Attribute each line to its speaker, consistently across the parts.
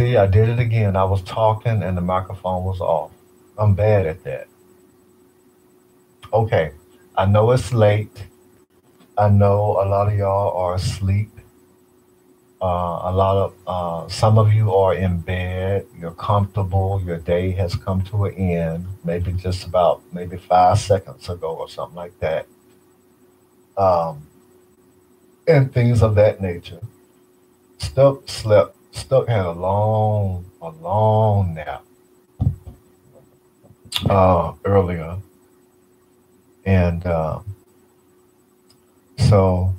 Speaker 1: See, I did it again. I was talking and the microphone was off. I'm bad at that. Okay. I know it's late. I know a lot of y'all are asleep. Uh, a lot of uh, some of you are in bed. You're comfortable. Your day has come to an end. Maybe just about maybe five seconds ago or something like that. Um, and things of that nature. Stuck slept. Stuck had a long, a long nap uh, earlier, and uh, so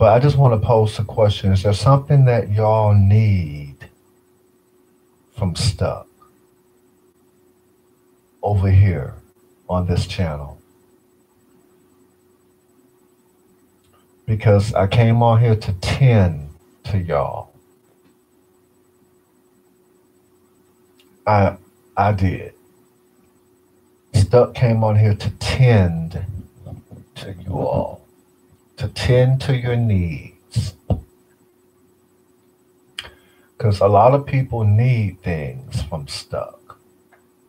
Speaker 1: but I just want to pose a question. Is there something that y'all need from Stuck over here on this channel? Because I came on here to tend to y'all. I I did. Stuck came on here to tend to you all to tend to your needs. Because a lot of people need things from Stuck.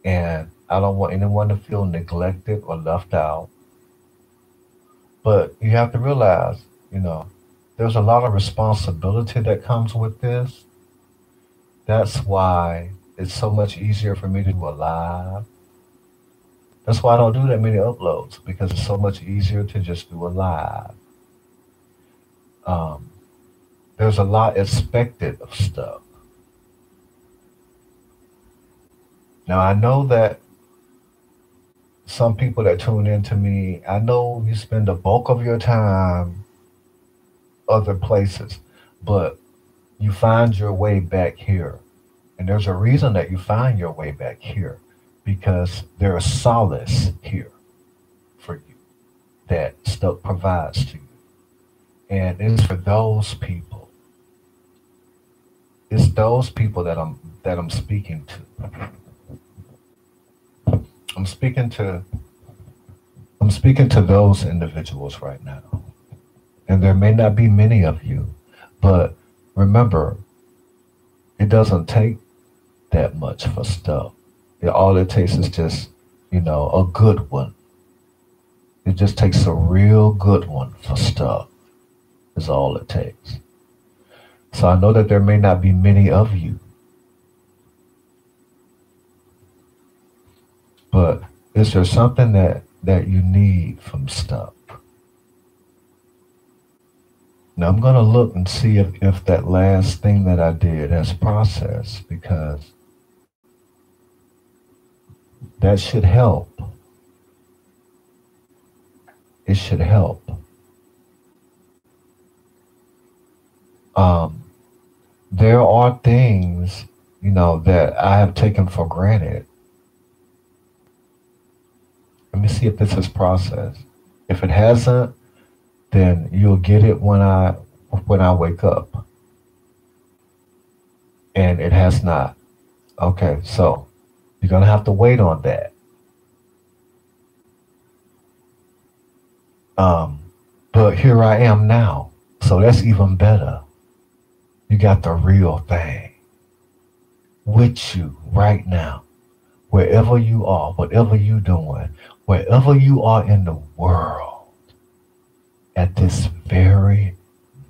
Speaker 1: And I don't want anyone to feel neglected or left out. But you have to realize, you know, there's a lot of responsibility that comes with this. That's why it's so much easier for me to do a live. That's why I don't do that many uploads because it's so much easier to just do a live um, there's a lot expected of stuff. Now I know that some people that tune in to me, I know you spend the bulk of your time other places, but you find your way back here. And there's a reason that you find your way back here because there is solace here for you that stuff provides to you. And it's for those people. It's those people that I'm that I'm speaking to. I'm speaking to I'm speaking to those individuals right now. And there may not be many of you, but remember, it doesn't take that much for stuff. It, all it takes is just, you know, a good one. It just takes a real good one for stuff is all it takes. So I know that there may not be many of you. But is there something that, that you need from stuff? Now I'm going to look and see if, if that last thing that I did has processed because that should help. It should help. um, there are things, you know, that I have taken for granted. Let me see if this is processed. If it hasn't, then you'll get it when I when I wake up. And it has not. Okay, so you're gonna have to wait on that. Um, but here I am now. So that's even better. You got the real thing with you right now. Wherever you are, whatever you're doing, wherever you are in the world at this very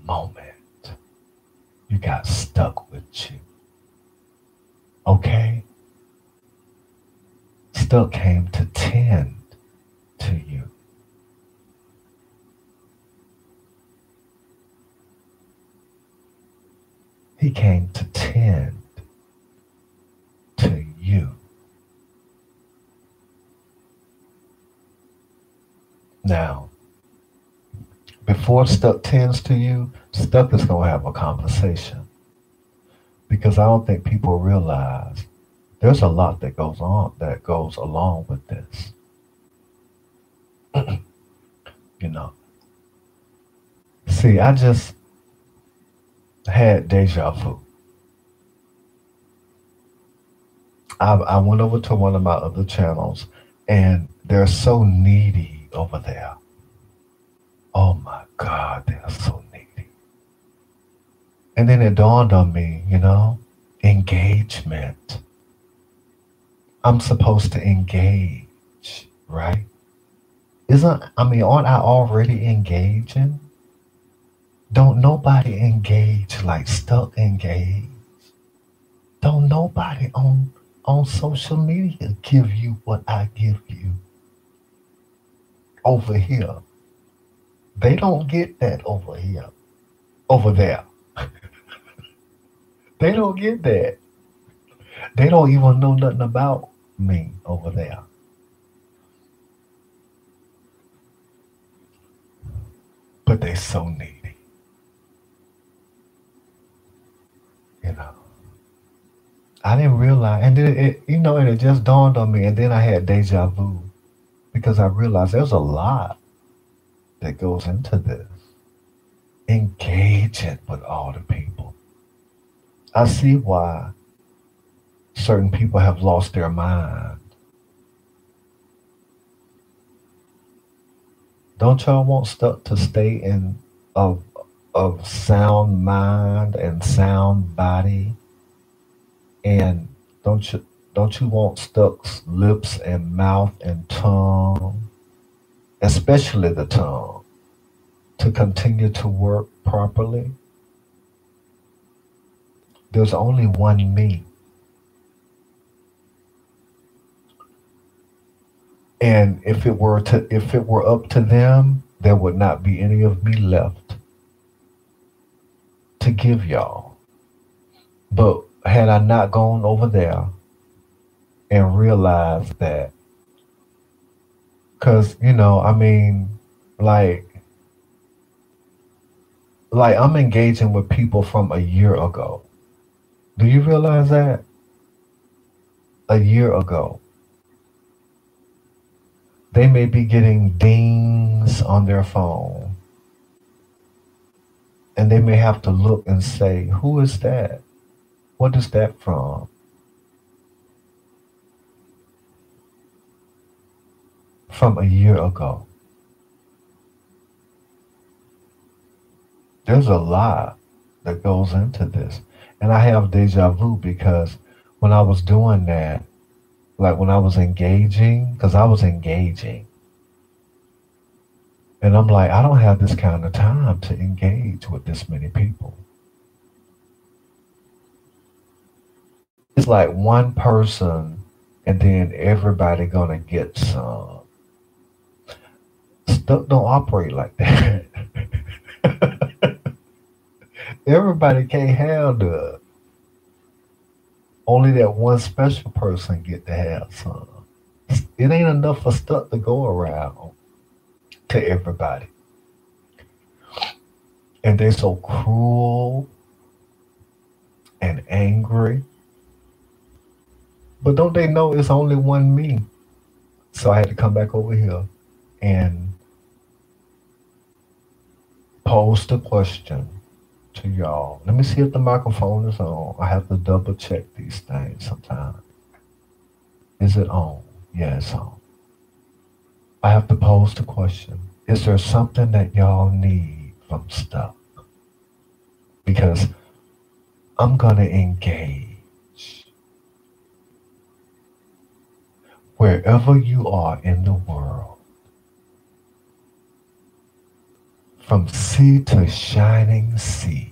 Speaker 1: moment, you got stuck with you. Okay? Stuck came to tend to you. He came to tend to you. Now, before Stuck tends to you, Stuck is going to have a conversation. Because I don't think people realize there's a lot that goes on, that goes along with this. you know. See, I just, had deja vu. I, I went over to one of my other channels and they're so needy over there. Oh my God, they're so needy. And then it dawned on me, you know, engagement. I'm supposed to engage, right? Isn't, I mean, aren't I already engaging? Don't nobody engage like stuck engaged. Don't nobody on on social media give you what I give you over here. They don't get that over here, over there. they don't get that. They don't even know nothing about me over there. But they're so needy. You know. I didn't realize, and then it, you know, and it just dawned on me, and then I had deja vu because I realized there's a lot that goes into this. Engaging with all the people. I see why certain people have lost their mind. Don't y'all want stuff to stay in of of sound mind and sound body? And don't you don't you want stuck lips and mouth and tongue, especially the tongue, to continue to work properly? There's only one me. And if it were to if it were up to them, there would not be any of me left to give y'all. But had I not gone over there and realized that, because, you know, I mean, like, like I'm engaging with people from a year ago. Do you realize that? A year ago. They may be getting dings on their phone. And they may have to look and say, Who is that? What is that from? From a year ago. There's a lot that goes into this. And I have deja vu because when I was doing that, like when I was engaging, because I was engaging, and I'm like, I don't have this kind of time to engage with this many people. it's like one person and then everybody gonna get some. Stuff don't operate like that. everybody can't handle it. Only that one special person get to have some. It ain't enough for stuff to go around to everybody. And they're so cruel and angry but don't they know it's only one me? So I had to come back over here and pose the question to y'all. Let me see if the microphone is on. I have to double check these things sometimes. Is it on? Yeah, it's on. I have to pose the question. Is there something that y'all need from stuff? Because I'm going to engage wherever you are in the world, from sea to shining sea.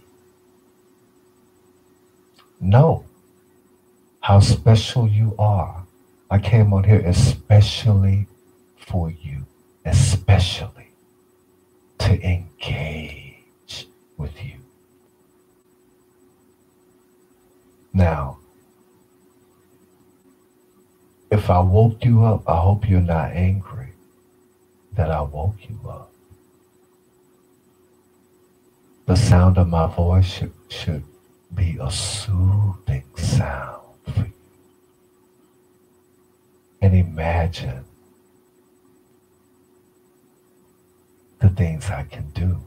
Speaker 1: Know how special you are. I came on here especially for you, especially to engage with you. Now, if I woke you up, I hope you're not angry that I woke you up. The sound of my voice should, should be a soothing sound for you. And imagine the things I can do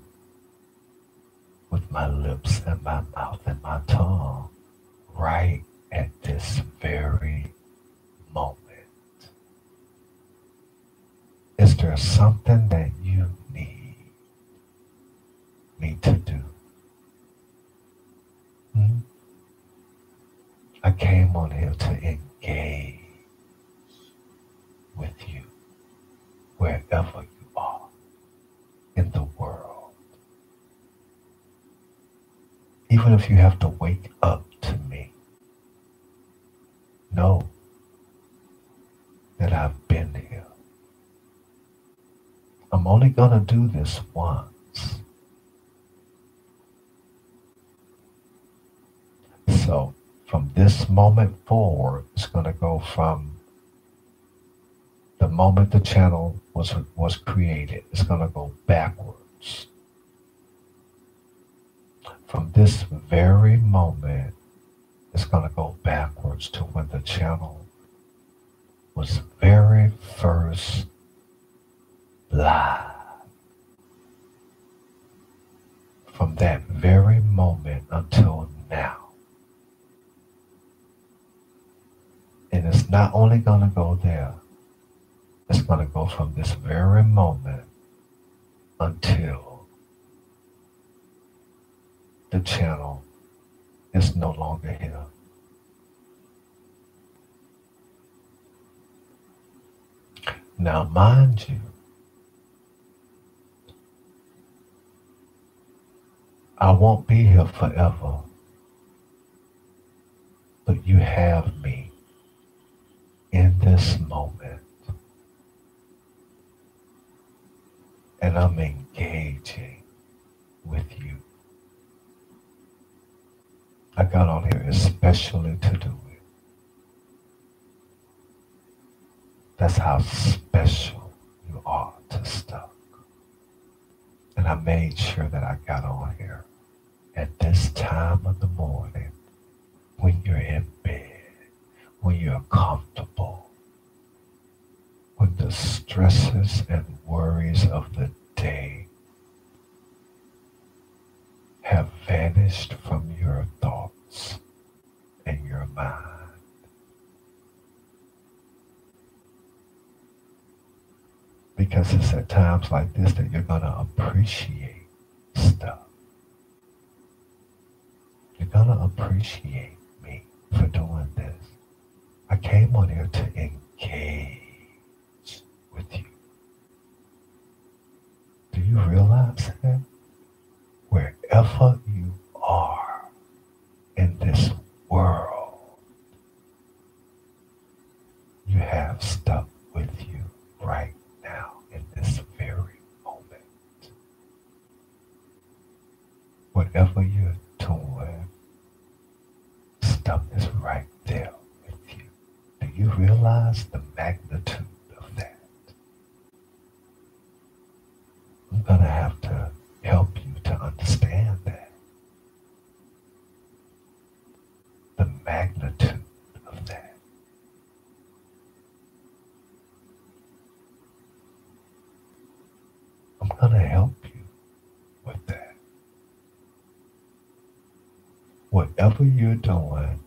Speaker 1: with my lips and my mouth and my tongue right at this very moment. Is there something that you me to do? Hmm? came on here to engage with you wherever you are in the world. Even if you have to wake up to me, know that I've been here. I'm only going to do this once. So from this moment forward, it's going to go from the moment the channel was was created. It's going to go backwards. From this very moment, it's going to go backwards to when the channel was very first live. From that very moment until now. And it's not only going to go there, it's going to go from this very moment until the channel is no longer here. Now, mind you, I won't be here forever, but you have me in this moment. And I'm engaging with you. I got on here especially to do it. That's how special you are to stuff. And I made sure that I got on here at this time of the morning when you're in bed when you're comfortable, when the stresses and worries of the day have vanished from your thoughts and your mind. Because it's at times like this that you're going to appreciate stuff. You're going to appreciate me for doing this. I came on here to engage with you. Do you realize that? Wherever you are in this world, you have stuff with you right now in this very moment. Whatever you're doing, stuff is right realize the magnitude of that? I'm going to have to help you to understand that. The magnitude of that. I'm going to help you with that. Whatever you're doing,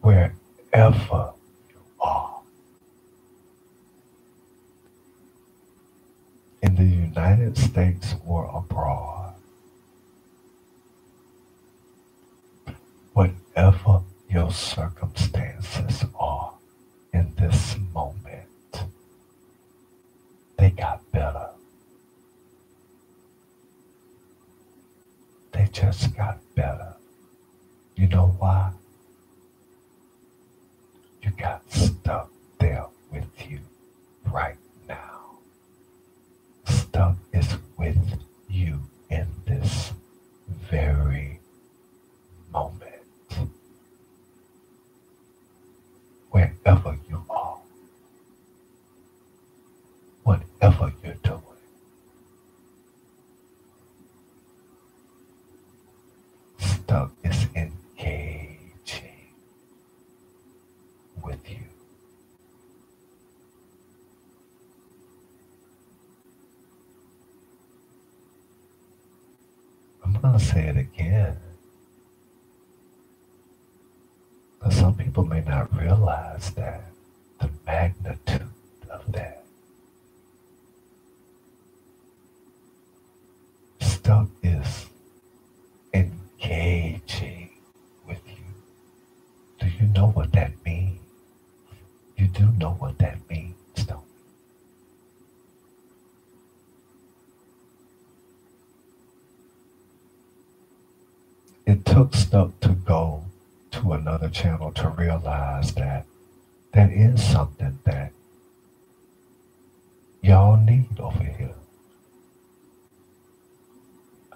Speaker 1: wherever you are. In the United States or abroad, whatever your circumstances are in this moment, they got better. Just got better. You know why? You got stuff there with you right now. Stuff is with you in this very moment. Wherever you are, whatever Stuff is engaged with you. I'm going to say it again. Because some people may not realize that the magnitude of that. engaging with you. Do you know what that means? You do know what that means, don't you? It took stuff to go to another channel to realize that that is something that y'all need over here.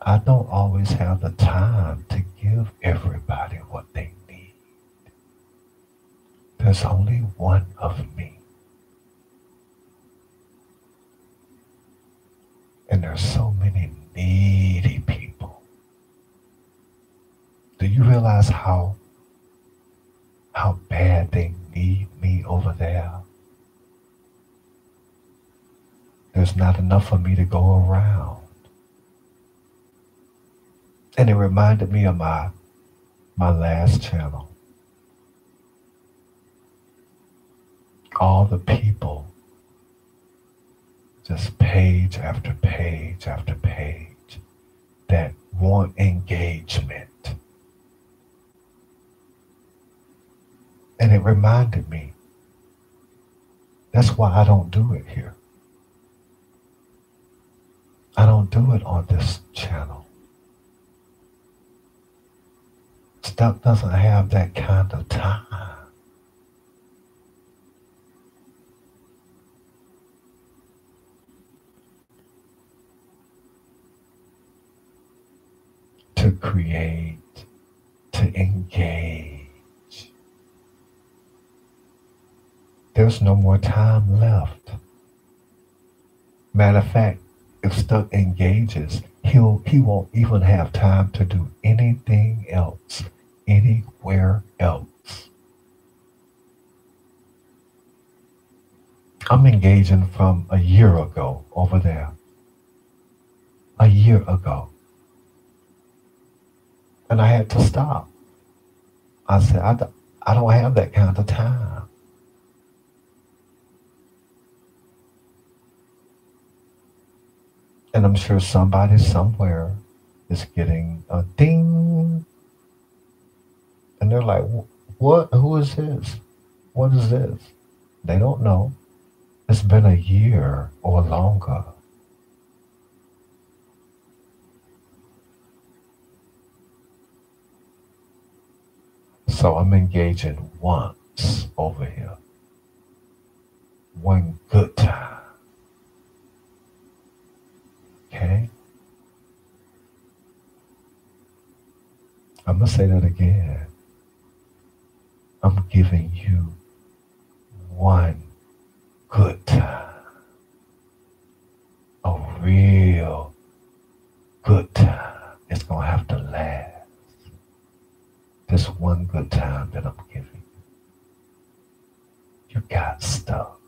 Speaker 1: I don't always have the time to give everybody what they need. There's only one of me. And there's so many needy people. Do you realize how how bad they need me over there? There's not enough for me to go around. And it reminded me of my my last channel. All the people, just page after page after page, that want engagement. And it reminded me that's why I don't do it here. I don't do it on this channel. Stuck doesn't have that kind of time. To create, to engage. There's no more time left. Matter of fact, if Stuck engages, he'll he won't even have time to do anything else anywhere else. I'm engaging from a year ago over there. A year ago. And I had to stop. I said, I, I don't have that kind of time. And I'm sure somebody somewhere is getting a ding and they're like, what? Who is this? What is this? They don't know. It's been a year or longer. So I'm engaging once over here. One good time. Okay? I'm going to say that again. I'm giving you one good time. A real good time. It's going to have to last. This one good time that I'm giving you. You got stuck.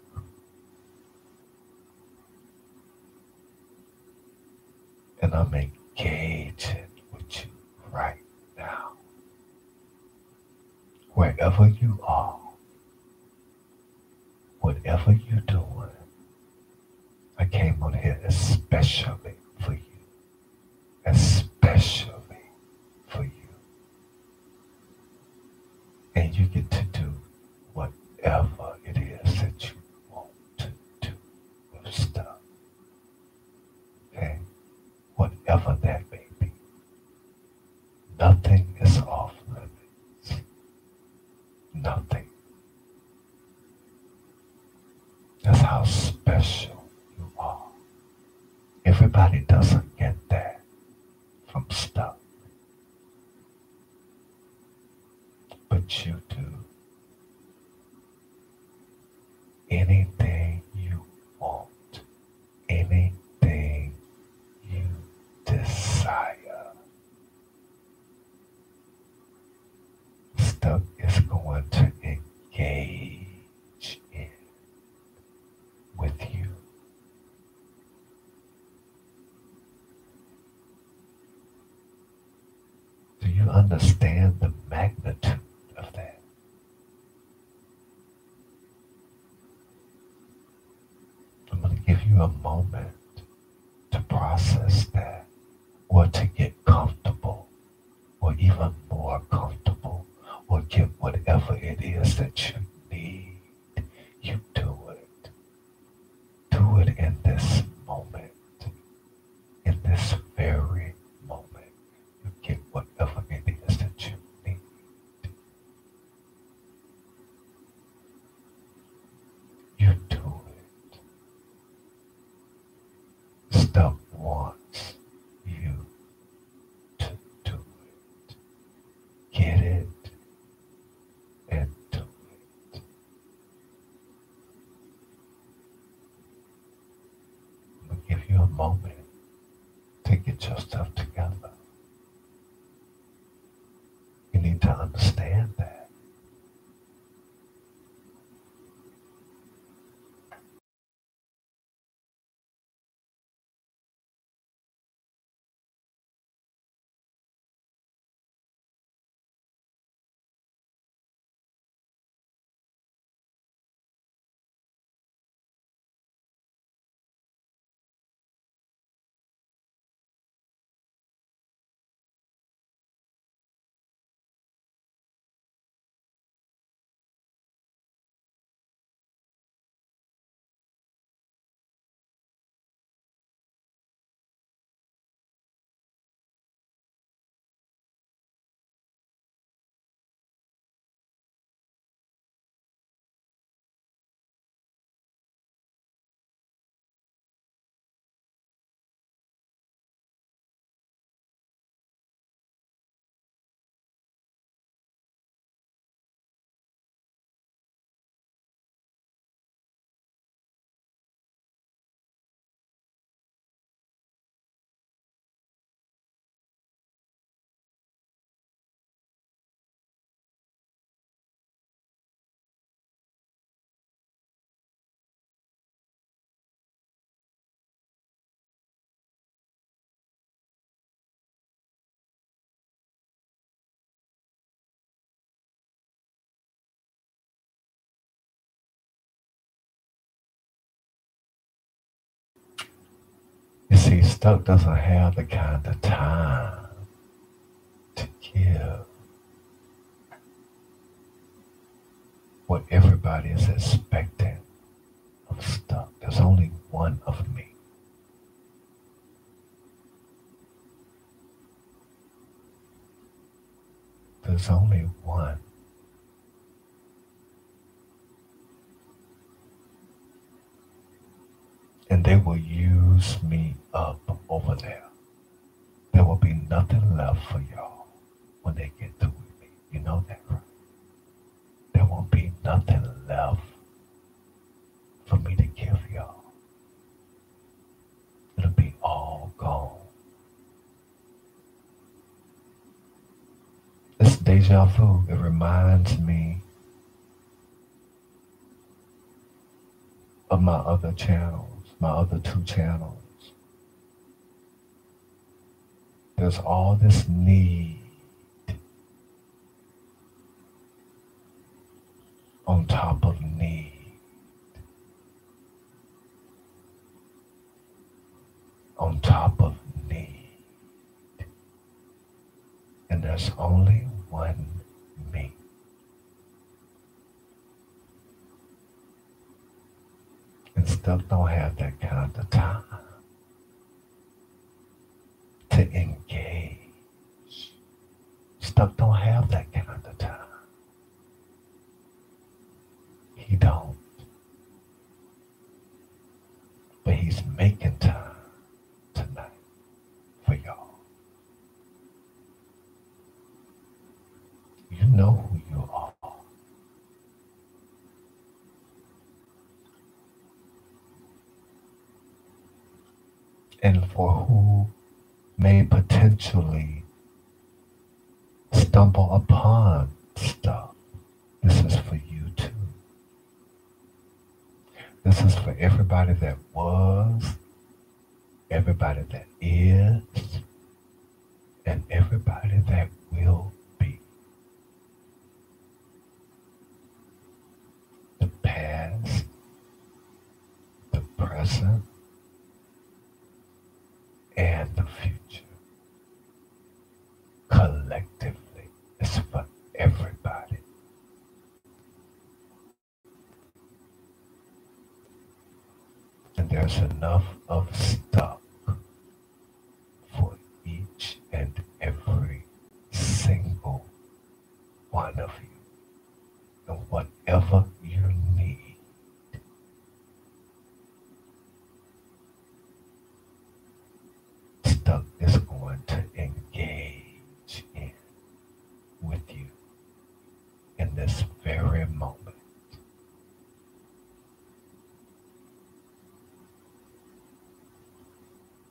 Speaker 1: And I'm engaging with you right wherever you are, whatever you're doing, I came on here especially for you. Especially for you. And you get to do whatever it is that you want to do with stuff. Okay? Whatever that may be. Nothing is off nothing. That's how special you are. Everybody doesn't get that from stuff. But you do. Anything you want, anything you desire. Stuck is going to engage in with you. Understand the magnitude of that? I'm going to give you a moment to process that or to get comfortable or even more comfortable or get whatever it is that you need. Stuff Stuck doesn't have the kind of time to give what everybody is expecting of Stuck. There's only one of me. There's only one. And they will use me up over there. There will be nothing left for y'all when they get through with me. You know that, right? There won't be nothing left for me to give y'all. It'll be all gone. It's deja vu. It reminds me of my other channels, my other two channels. There's all this need on top of need. On top of need. And there's only one me. Still don't have that kind of time to engage. Stuff don't have that kind of time. He don't. But he's making time tonight for y'all. You know who you are. And for who may potentially stumble upon stuff. This is for you too. This is for everybody that was, everybody that is, and everybody that will be. The past, the present, and the future. Collectively, it's for everybody. And there's enough of stuff for each and every single one of you. And whatever you need, stuck is going to engage in with you in this very moment.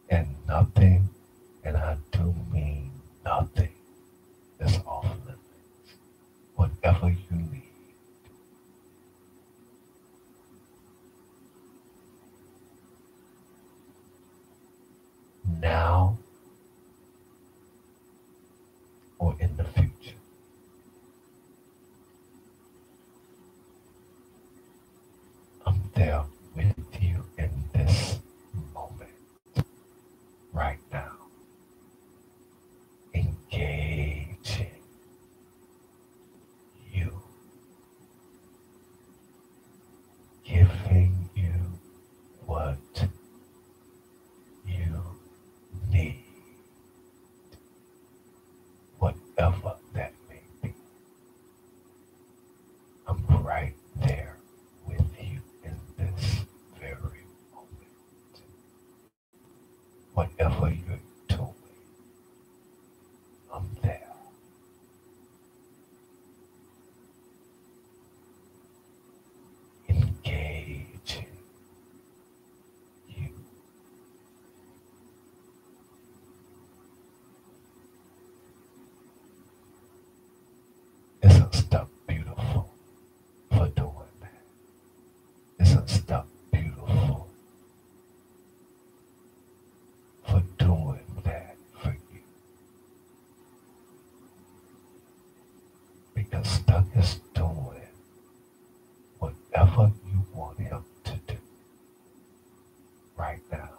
Speaker 1: And nothing, and I do mean nothing, is off limits. Whatever you need. Now in the future. I'm there with you in this moment, right now, engaging you, giving you what you need, whatever that may be. I'm right there with you in this very moment. Whatever you're doing, I'm there. Engaging you. Isn't stuff beautiful for doing that? Isn't stuff beautiful for doing that for you? Because stuff is doing whatever you want him to do right now.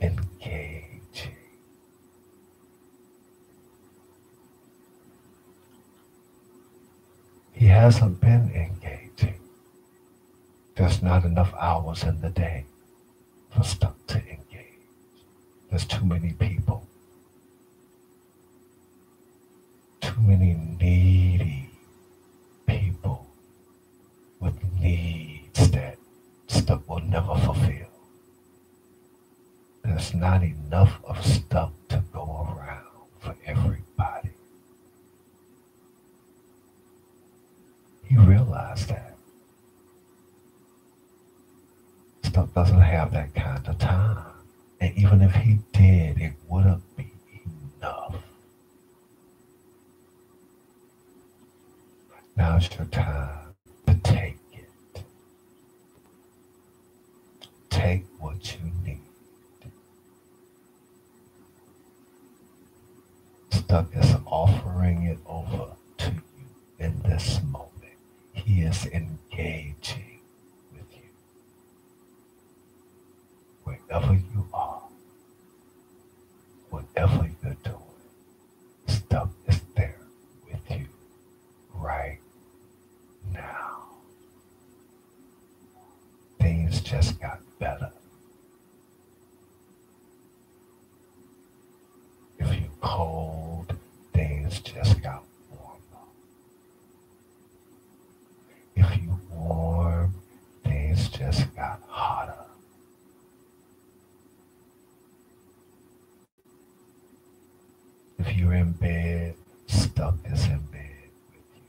Speaker 1: Engaging. He hasn't been engaging. There's not enough hours in the day for stuff to engage. There's too many people, too many needy people with needs that stuff will never fulfill. There's not enough of stuff to go around for everybody. He realized that. Stuff doesn't have that kind of time. And even if he did, it wouldn't be enough. Now's your time to take it. Need. Stuff is offering it over to you in this moment. He is engaging with you. Wherever you are, whatever you're doing, stuff is there with you right now. Things just got better. If you're cold, things just got warmer. If you warm, things just got hotter. If you're in bed, stuff is in bed with you.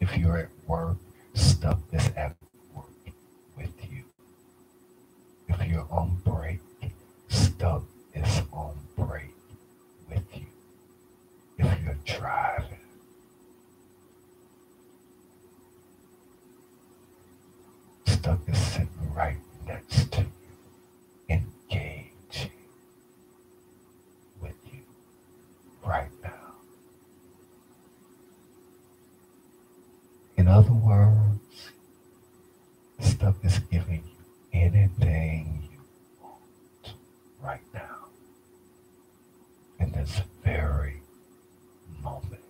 Speaker 1: If you're at work, stuff is at work with you. If you're on break, stuff is on break with you. If you're driving, stuff is sitting right next to you, engaging with you right now. In other words, stuff is giving you anything you want right now in this very moment.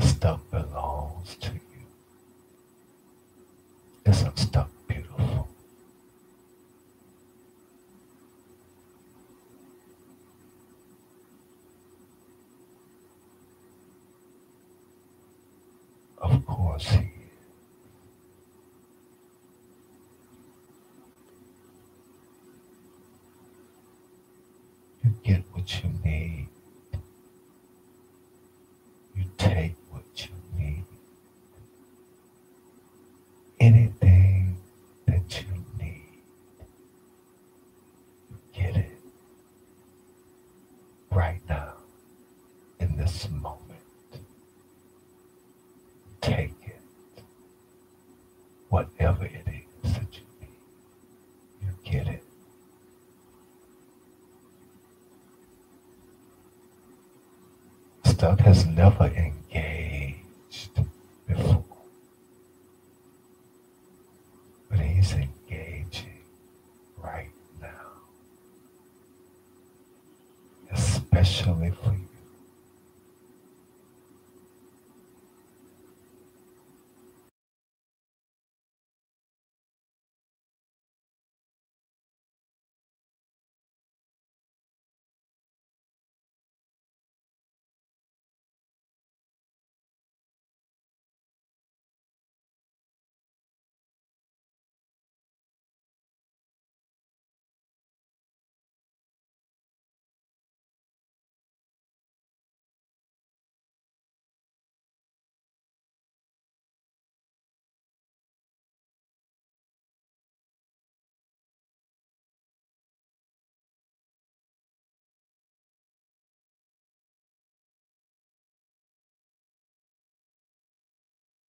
Speaker 1: Stuff belongs to you. You get what you need. You take what you need. Anything that you need, you get it right now in this moment. Take Whatever it is that you need, you get it. Stuff has never engaged